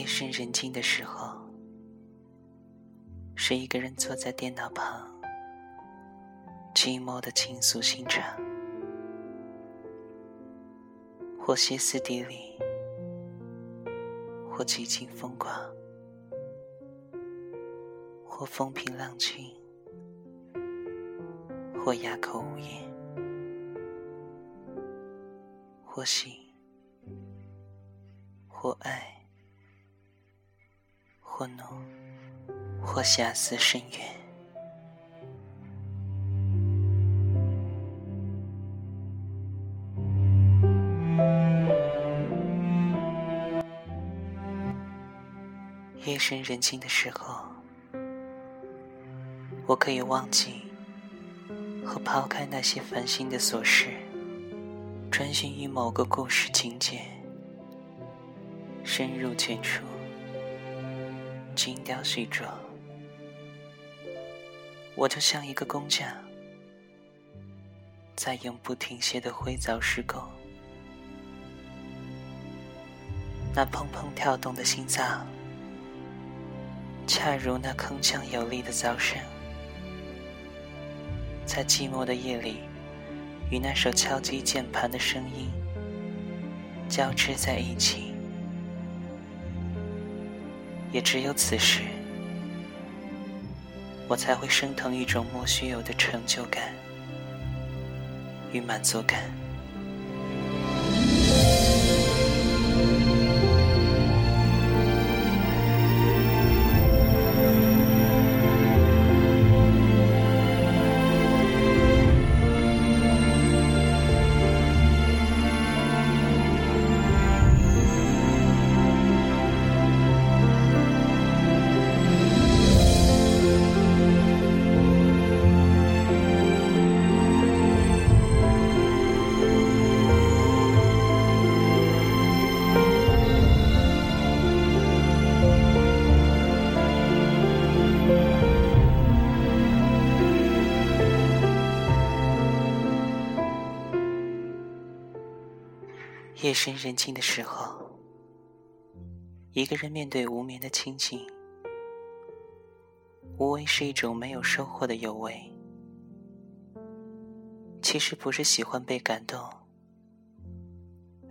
夜深人静的时候，是一个人坐在电脑旁，寂寞的倾诉心肠，或歇斯底里，或极尽疯狂，或风平浪静，或哑口无言，或喜，或爱。或浓，或遐思深远。夜深人静的时候，我可以忘记和抛开那些烦心的琐事，专心于某个故事情节，深入浅出。精雕细琢，我就像一个工匠，在永不停歇的挥凿施工。那砰砰跳动的心脏，恰如那铿锵有力的噪声，在寂寞的夜里，与那首敲击键盘的声音交织在一起。也只有此时，我才会升腾一种莫须有的成就感与满足感。夜深人静的时候，一个人面对无眠的清静，无为是一种没有收获的有为。其实不是喜欢被感动，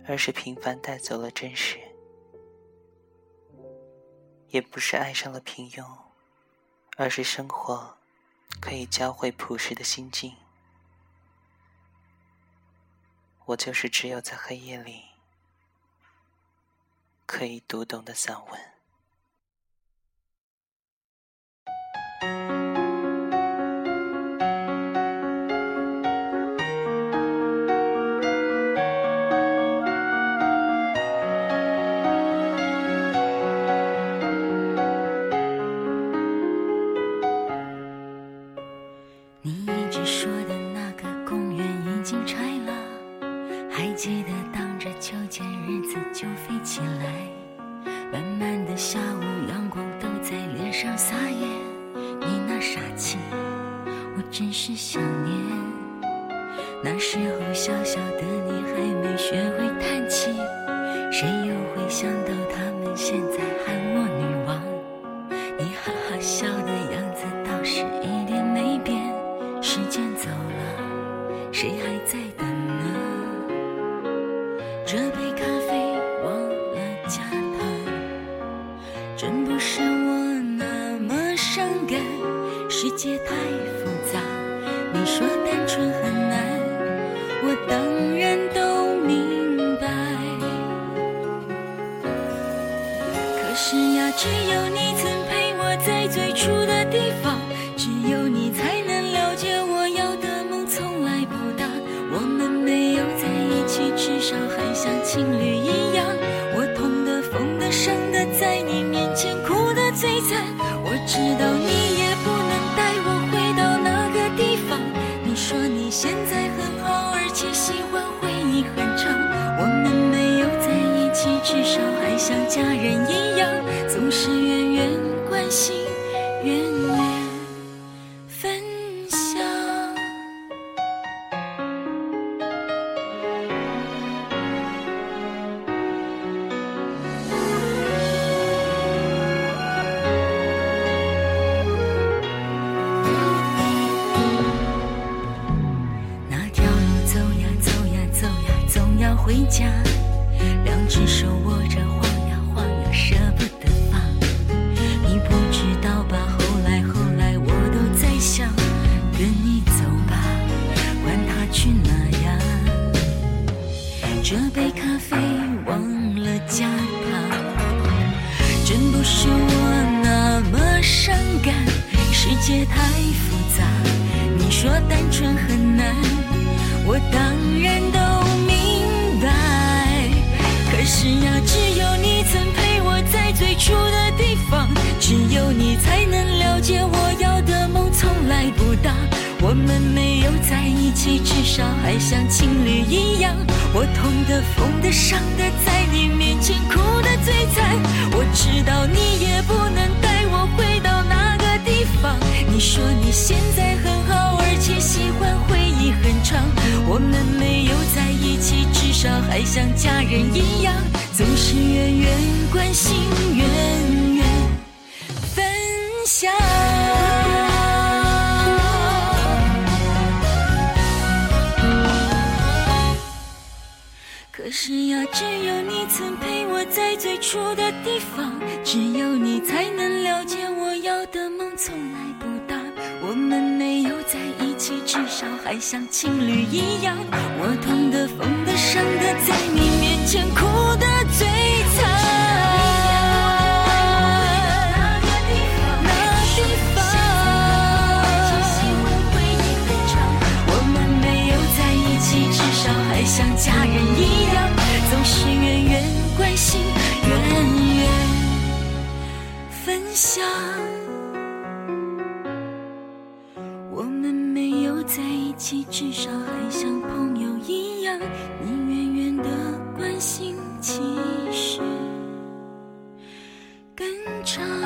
而是平凡带走了真实；也不是爱上了平庸，而是生活可以教会朴实的心境。我就是只有在黑夜里可以读懂的散文。上撒野，你那傻气，我真是想念，那时候小小的你还没学会叹气，谁又会想到他们现在喊我女王？你哈哈笑的样世界太复杂。你说单纯很难，我当然都明白。可是呀，只有你曾陪我在最初的地方，只有你才能了解我要的梦从来不大。我们没有在一起，至少还像情侣一样。我痛的、疯的、伤的，在你面前哭得最惨。我知道你像家人一样，总是远远关心。不是我那么伤感，世界太复杂。你说单纯很难，我当然都明白。可是呀，只有你曾陪我在最初的地方，只有你才能了解我要的梦从来不大。我们没有在一起，至少还像情侣一样。我痛的、疯的、伤的，在你面前哭的最惨。我知是呀，只有你曾陪我在最初的地方，只有你才能了解我要的梦从来不大。我们没有在一起，至少还像情侣一样。我痛的、疯的、伤的，在你面前哭的最想我们没有在一起至少还像朋友一样你远远的关心其实更长。